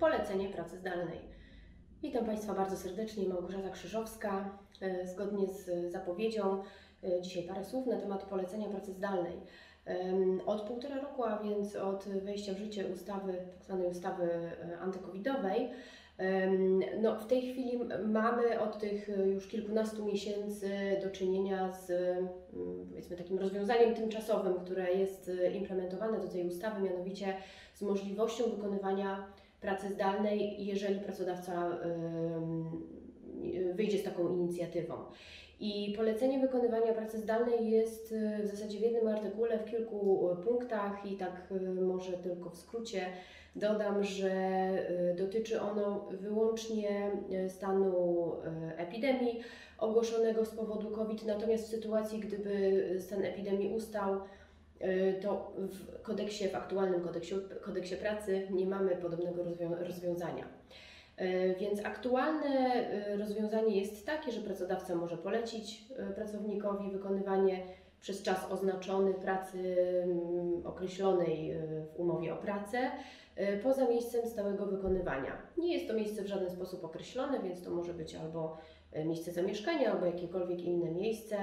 polecenie pracy zdalnej. Witam Państwa bardzo serdecznie, Małgorzata Krzyżowska. E, Zgodnie z zapowiedzią, e, dzisiaj parę słów na temat polecenia pracy zdalnej. Od półtora roku, a więc od wejścia w życie ustawy, tzw. ustawy e, antykowidowej, no, w tej chwili mamy od tych już kilkunastu miesięcy do czynienia z powiedzmy takim rozwiązaniem tymczasowym, które jest implementowane do tej ustawy, mianowicie z możliwością wykonywania pracy zdalnej, jeżeli pracodawca wyjdzie z taką inicjatywą. I polecenie wykonywania pracy zdalnej jest y, w zasadzie w jednym artykule, w kilku y, punktach i tak y, może tylko w skrócie dodam, że dotyczy ono wyłącznie stanu epidemii ogłoszonego z powodu COVID, natomiast w sytuacji, gdyby stan epidemii ustał, to w kodeksie, w aktualnym kodeksie, kodeksie pracy nie mamy podobnego rozwią- rozwiązania. Y, Więc aktualne y, rozwiązanie jest takie, że pracodawca może polecić y, pracownikowi wykonywanie przez czas oznaczony pracy mm, określonej y, w umowie o pracę y, poza miejscem stałego wykonywania. Nie jest to miejsce w żaden sposób określone, więc to może być albo y, miejsce zamieszkania, albo jakiekolwiek inne miejsce.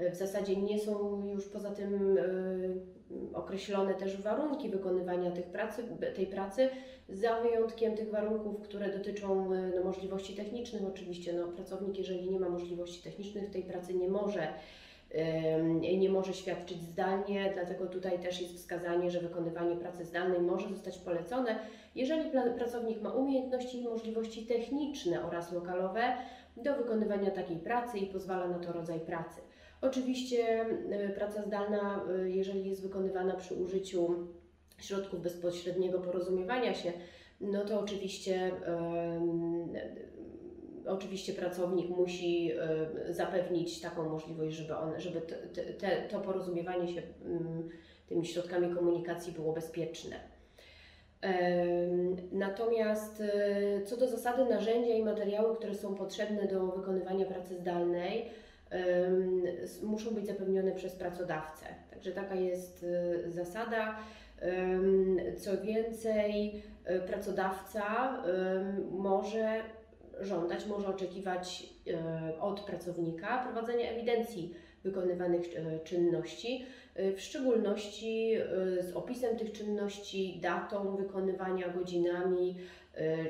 Y, W zasadzie nie są już poza tym y, określone też warunki wykonywania tych pracy, tej pracy, za wyjątkiem tych warunków, które dotyczą no, możliwości technicznych. Oczywiście no, pracownik, jeżeli nie ma możliwości technicznych, tej pracy nie może nie może świadczyć zdalnie, dlatego tutaj też jest wskazanie, że wykonywanie pracy zdalnej może zostać polecone, jeżeli pracownik ma umiejętności i możliwości techniczne oraz lokalowe do wykonywania takiej pracy i pozwala na to rodzaj pracy. Oczywiście y, praca zdalna, y, jeżeli jest wykonywana przy użyciu środków bezpośredniego porozumiewania się, no to oczywiście oczywiście pracownik musi e, zapewnić taką możliwość, żeby, on, żeby te, te, to porozumiewanie się tymi środkami komunikacji było bezpieczne. Natomiast e, co do zasady narzędzia i materiały, które są potrzebne do wykonywania pracy zdalnej, muszą być zapewnione przez pracodawcę. Także taka jest e, zasada. Co więcej, e, pracodawca może żądać, może oczekiwać od pracownika prowadzenia ewidencji wykonywanych e, czynności, e, w szczególności e, z opisem tych czynności, datą wykonywania, godzinami,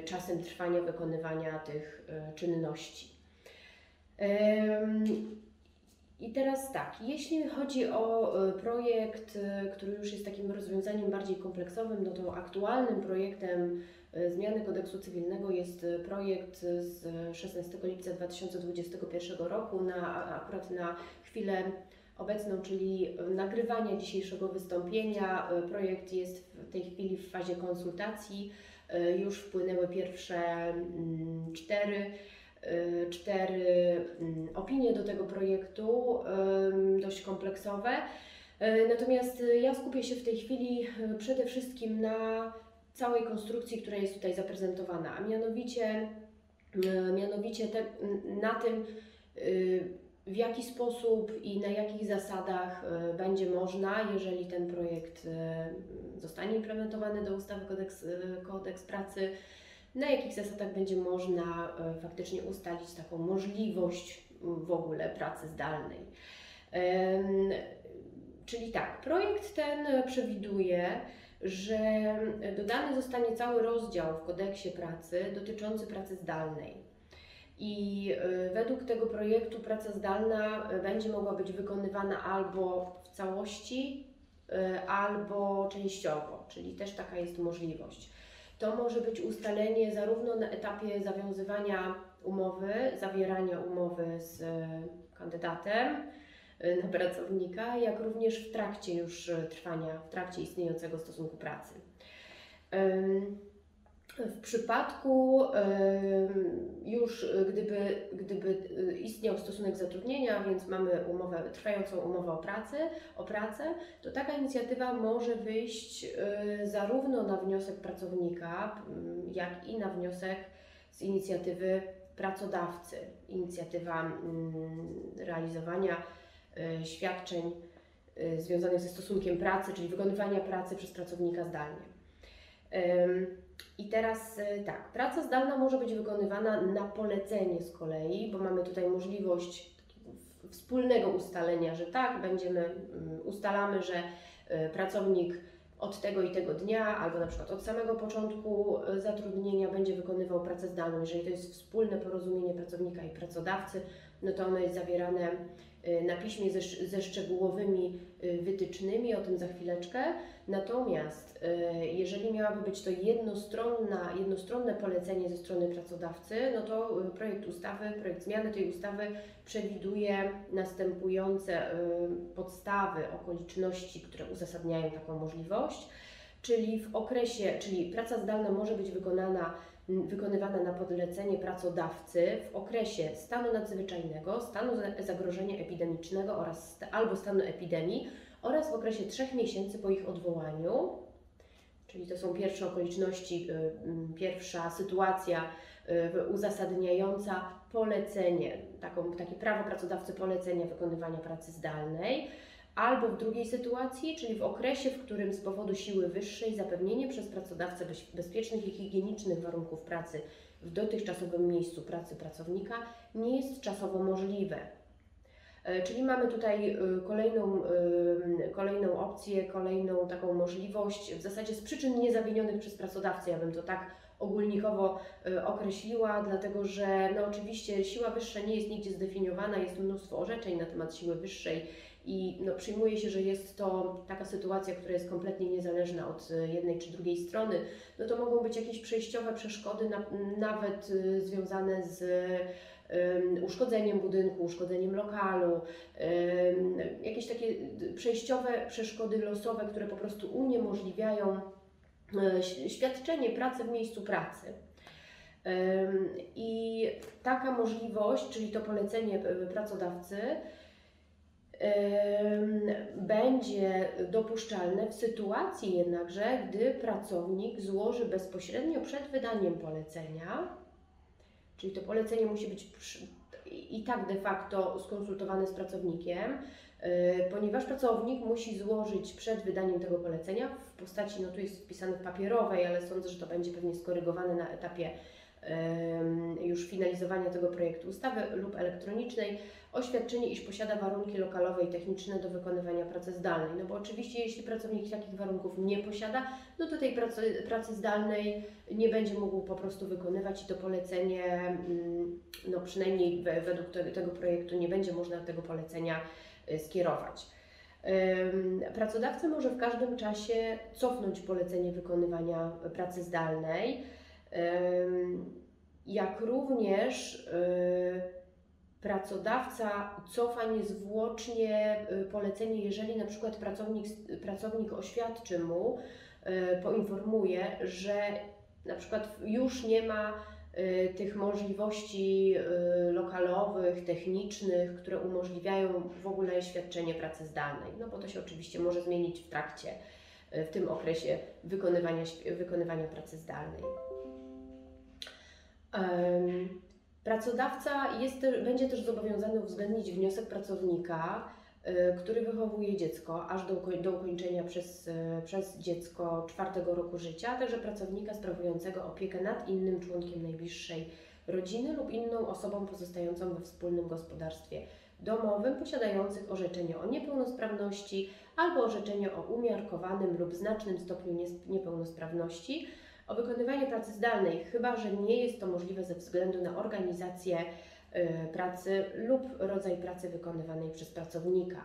czasem trwania wykonywania tych czynności. I teraz tak, jeśli chodzi o e, projekt, e, który już jest takim rozwiązaniem bardziej kompleksowym, no to aktualnym projektem e, zmiany kodeksu cywilnego jest projekt z 16 lipca 2021 roku, na, akurat na chwilę obecną, czyli nagrywania dzisiejszego wystąpienia. Projekt jest w tej chwili w fazie konsultacji. Już wpłynęły pierwsze mm, cztery cztery opinie do tego projektu, dość kompleksowe. Y, Natomiast y, ja skupię się w tej chwili y, przede wszystkim na całej konstrukcji, która jest tutaj zaprezentowana, a mianowicie, mianowicie te, na tym, w jaki sposób i na jakich zasadach będzie można, jeżeli ten projekt zostanie implementowany do ustawy kodeks, kodeks pracy, na jakich zasadach będzie można e, faktycznie ustalić taką możliwość w ogóle pracy zdalnej. Czyli tak, projekt ten przewiduje, że dodany zostanie cały rozdział w kodeksie pracy dotyczący pracy zdalnej. I e, według tego projektu praca zdalna będzie mogła być wykonywana albo w całości, e, albo częściowo, czyli też taka jest możliwość. To może być ustalenie zarówno na etapie zawiązywania umowy, zawierania umowy z e, kandydatem e, na pracownika, jak również w trakcie już e, trwania, w trakcie istniejącego stosunku pracy. W przypadku już gdyby, gdyby istniał stosunek zatrudnienia, więc mamy umowę, trwającą umowę o pracę, o pracę, to taka inicjatywa może wyjść zarówno na wniosek pracownika, jak i na wniosek z inicjatywy pracodawcy. Inicjatywa mm, realizowania e, świadczeń e, związanych ze stosunkiem pracy, czyli wykonywania pracy przez pracownika zdalnie. I teraz y, tak, praca zdalna może być wykonywana na polecenie z kolei, bo mamy tutaj możliwość wspólnego ustalenia, że tak, będziemy, mm, ustalamy, że pracownik od tego i tego dnia, albo na przykład od samego początku y, zatrudnienia będzie wykonywał pracę zdalną. Jeżeli to jest wspólne porozumienie pracownika i pracodawcy, no to ono jest zawierane y, na piśmie ze, ze szczegółowymi wytycznymi, o tym za chwileczkę. Natomiast y, jeżeli miałaby być to jednostronna, jednostronne polecenie ze strony pracodawcy, no to y, projekt ustawy, projekt zmiany tej ustawy przewiduje następujące y, podstawy, okoliczności, które uzasadniają taką możliwość. Czyli w okresie, czyli praca zdalna może być wykonana, wykonywana na podlecenie pracodawcy w okresie stanu nadzwyczajnego, stanu za- zagrożenia epidemicznego oraz albo stanu epidemii oraz w okresie trzech miesięcy po ich odwołaniu. Czyli to są pierwsze okoliczności, y, pierwsza sytuacja y, uzasadniająca polecenie, taką, takie prawo pracodawcy polecenia wykonywania pracy zdalnej. Albo w drugiej sytuacji, czyli w okresie, w którym z powodu siły wyższej zapewnienie przez pracodawcę bezpiecznych i higienicznych warunków pracy w dotychczasowym miejscu pracy pracownika nie jest czasowo możliwe. E, Czyli mamy tutaj y, kolejną, y, kolejną opcję, kolejną taką możliwość, w zasadzie z przyczyn niezawinionych przez pracodawcę, ja bym to tak ogólnikowo określiła, dlatego że no oczywiście siła wyższa nie jest nigdzie zdefiniowana, jest mnóstwo orzeczeń na temat siły wyższej i no, przyjmuje się, że jest to taka sytuacja, która jest kompletnie niezależna od y, jednej czy drugiej strony, no to mogą być jakieś przejściowe przeszkody, na, nawet y, związane z uszkodzeniem budynku, uszkodzeniem lokalu, jakieś takie przejściowe przeszkody losowe, które po prostu uniemożliwiają ś- świadczenie pracy w miejscu pracy. I taka możliwość, czyli to polecenie pracodawcy, będzie dopuszczalne w sytuacji jednakże, gdy pracownik złoży bezpośrednio przed wydaniem polecenia, czyli to polecenie musi być i tak de facto skonsultowane z pracownikiem, yy, ponieważ pracownik musi złożyć przed wydaniem tego polecenia w postaci, no tu jest wpisane w papierowej, ale sądzę, że to będzie pewnie skorygowane na etapie już finalizowania tego projektu ustawy lub elektronicznej, oświadczenie, iż posiada warunki lokalowe i techniczne do wykonywania pracy zdalnej. No bo oczywiście, jeśli pracownik takich warunków nie posiada, no to tej pracy, pracy zdalnej nie będzie mógł po prostu wykonywać i to polecenie, mm, no przynajmniej we- według te, tego projektu, nie będzie można tego polecenia y, skierować. Pracodawca może w każdym czasie cofnąć polecenie wykonywania pracy zdalnej, jak również y, pracodawca cofa niezwłocznie y, polecenie, jeżeli na przykład pracownik, pracownik oświadczy mu, y, poinformuje, że na przykład już nie ma y, tych możliwości lokalowych, technicznych, które umożliwiają w ogóle świadczenie pracy zdalnej. No bo to się oczywiście może zmienić w trakcie, w tym okresie wykonywania, wykonywania pracy zdalnej. Pracodawca jest, będzie też zobowiązany uwzględnić wniosek pracownika, y, który wychowuje dziecko aż do, do ukończenia przez, y, przez dziecko czwartego roku życia, także pracownika sprawującego opiekę nad innym członkiem najbliższej rodziny lub inną osobą pozostającą we wspólnym gospodarstwie domowym, posiadających orzeczenie o niepełnosprawności albo orzeczenie o umiarkowanym lub znacznym stopniu niepełnosprawności, o wykonywanie pracy zdalnej, chyba że nie jest to możliwe ze względu na organizację y, pracy lub rodzaj pracy wykonywanej przez pracownika.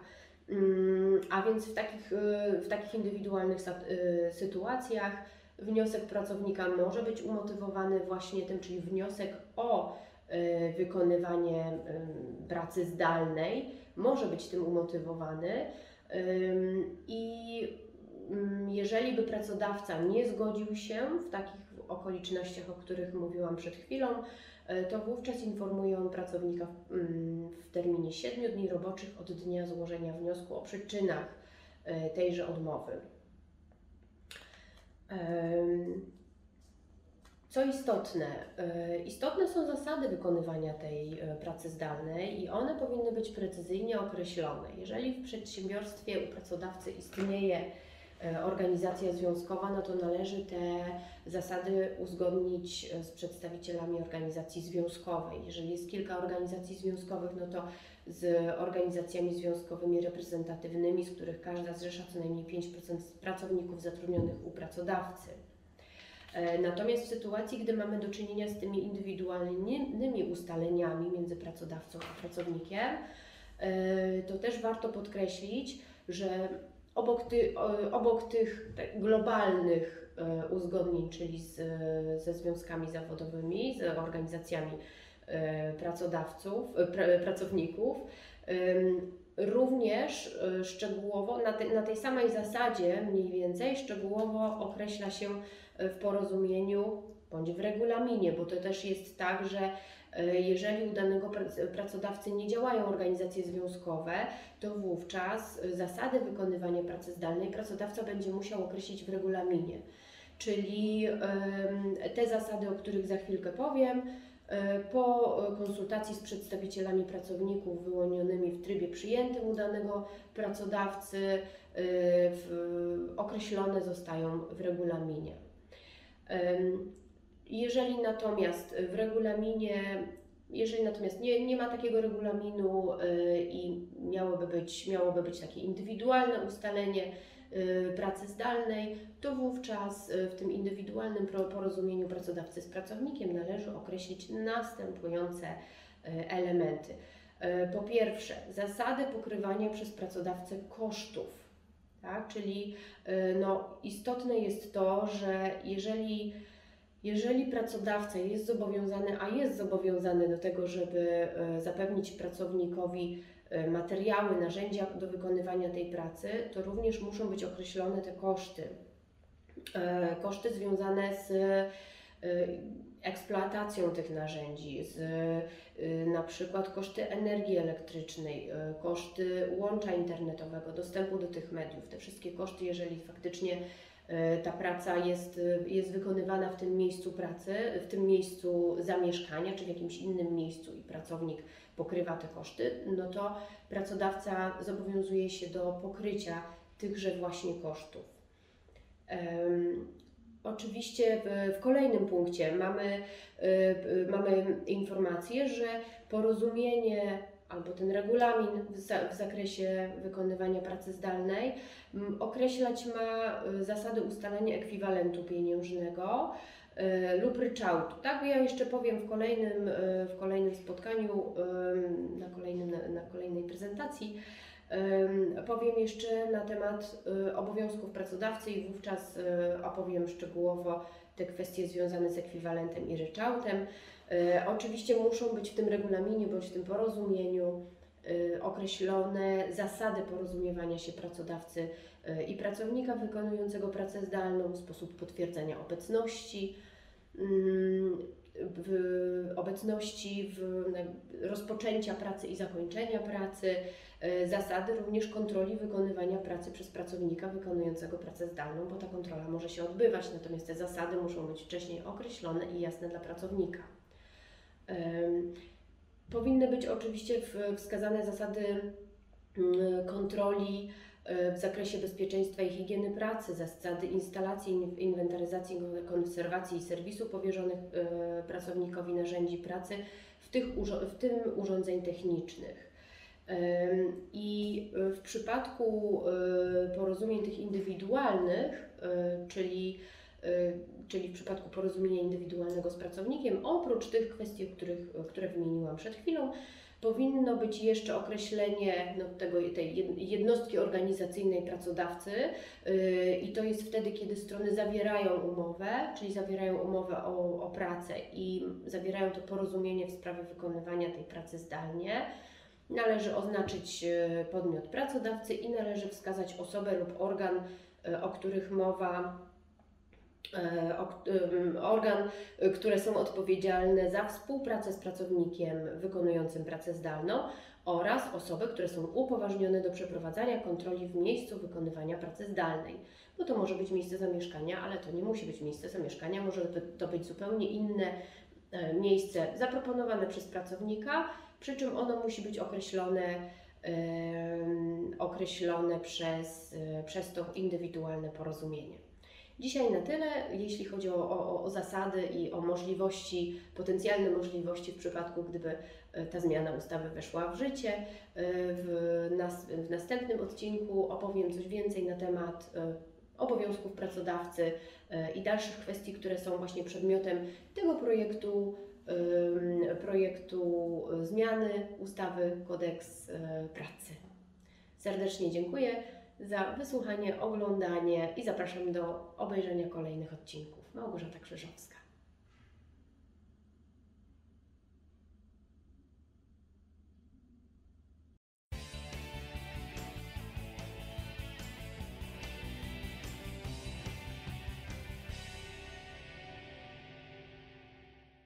Mm, A więc w takich, y, w takich indywidualnych y, sytuacjach wniosek pracownika może być umotywowany właśnie tym, czyli wniosek o wykonywanie pracy zdalnej może być tym umotywowany. I jeżeli by pracodawca nie zgodził się w takich okolicznościach, o których mówiłam przed chwilą, e, to wówczas informuje on pracownika w, mm, terminie 7 dni roboczych od dnia złożenia wniosku o przyczynach e, tejże odmowy. Co istotne, e, istotne są zasady wykonywania tej pracy zdalnej i one powinny być precyzyjnie określone. Jeżeli w przedsiębiorstwie u pracodawcy istnieje organizacja związkowa, no to należy te zasady uzgodnić e, z przedstawicielami organizacji związkowej. Jeżeli jest kilka organizacji związkowych, no to z organizacjami związkowymi reprezentatywnymi, z których każda zrzesza co najmniej 5% pracowników zatrudnionych u pracodawcy. E, Natomiast w sytuacji, gdy mamy do czynienia z tymi indywidualnymi ustaleniami między pracodawcą a pracownikiem, e, to też warto podkreślić, że obok, ty, obok tych tak globalnych e, uzgodnień, czyli z, ze związkami zawodowymi, z organizacjami e, pracodawców, e, pra, pracowników, również szczegółowo, na, te, na tej samej zasadzie mniej więcej, szczegółowo określa się w porozumieniu bądź w regulaminie, bo to też jest tak, że jeżeli u danego prac- pracodawcy nie działają organizacje związkowe, to wówczas e, zasady wykonywania pracy zdalnej pracodawca będzie musiał określić w regulaminie. Czyli te zasady, o których za chwilkę powiem, e, po e, konsultacji z przedstawicielami pracowników wyłonionymi w trybie przyjętym u danego pracodawcy, e, określone zostają w regulaminie. Jeżeli natomiast w regulaminie, jeżeli natomiast nie, nie ma takiego regulaminu y, i miałoby być, miałoby być takie indywidualne ustalenie y, pracy zdalnej, to wówczas y, w tym indywidualnym porozumieniu pracodawcy z pracownikiem należy określić następujące elementy. Po pierwsze, zasady pokrywania przez pracodawcę kosztów. Tak? Czyli no, istotne jest to, że jeżeli jeżeli pracodawca jest zobowiązany, a jest zobowiązany do tego, żeby e, zapewnić pracownikowi e, materiały, narzędzia do wykonywania tej pracy, to również muszą być określone te koszty. E, Koszty związane z eksploatacją tych narzędzi, z na przykład koszty energii elektrycznej, koszty łącza internetowego, dostępu do tych mediów. Te wszystkie koszty, jeżeli faktycznie ta praca jest, e, jest wykonywana w tym miejscu pracy, w tym miejscu zamieszkania, czy w jakimś innym miejscu i pracownik pokrywa te koszty, no to pracodawca zobowiązuje się do pokrycia tychże właśnie kosztów. Em, Oczywiście w, w kolejnym punkcie mamy, y, y, mamy informację, że porozumienie albo ten regulamin w, za, w zakresie wykonywania pracy zdalnej określać ma y, zasady ustalania ekwiwalentu pieniężnego y, lub ryczałtu. Tak, ja jeszcze powiem w kolejnym, y, w kolejnym spotkaniu, na, kolejnym, na, kolejnej prezentacji. Powiem jeszcze na temat obowiązków pracodawcy i wówczas opowiem szczegółowo te kwestie związane z ekwiwalentem i ryczałtem. Y, Oczywiście muszą być w tym regulaminie bądź w tym porozumieniu y, określone zasady porozumiewania się pracodawcy y, i pracownika wykonującego pracę zdalną, sposób potwierdzenia obecności, mm, w obecności w rozpoczęcia pracy i zakończenia pracy, e, zasady również kontroli wykonywania pracy przez pracownika wykonującego pracę zdalną, bo ta kontrola może się odbywać, natomiast te zasady muszą być wcześniej określone i jasne dla pracownika. Powinny być oczywiście wskazane zasady mm, kontroli e, w zakresie bezpieczeństwa i higieny pracy, zasady instalacji, in- inwentaryzacji, konserwacji i serwisu powierzonych e, pracownikowi narzędzi pracy, w, tych, w tym urządzeń technicznych. I w przypadku e, porozumień tych indywidualnych, czyli, czyli w przypadku porozumienia indywidualnego z pracownikiem, oprócz tych kwestii, których, które wymieniłam przed chwilą, powinno być jeszcze określenie no, tego, tej jed- jednostki organizacyjnej pracodawcy yy, i to jest wtedy, kiedy strony zawierają umowę, czyli zawierają umowę o, o pracę i zawierają to porozumienie w sprawie wykonywania tej pracy zdalnie. Należy oznaczyć yy, podmiot pracodawcy i należy wskazać osobę lub organ, yy, o których mowa organ, y, które są odpowiedzialne za współpracę z pracownikiem wykonującym pracę zdalną oraz osoby, które są upoważnione do przeprowadzania kontroli w miejscu wykonywania pracy zdalnej. Bo to może być miejsce zamieszkania, ale to nie musi być miejsce zamieszkania, może to być zupełnie inne e, miejsce zaproponowane przez pracownika, przy czym ono musi być określone określone przez, e, przez to indywidualne porozumienie. Dzisiaj na tyle, jeśli chodzi o, o, o zasady i o możliwości, potencjalne możliwości w przypadku, gdyby e, ta zmiana ustawy weszła w życie. E, W, nas, w następnym odcinku opowiem coś więcej na temat e, obowiązków pracodawcy i dalszych kwestii, które są właśnie przedmiotem tego projektu, projektu zmiany ustawy Kodeks Pracy. Serdecznie dziękuję za wysłuchanie, oglądanie i zapraszam do obejrzenia kolejnych odcinków. Małgorzata Krzyżowska.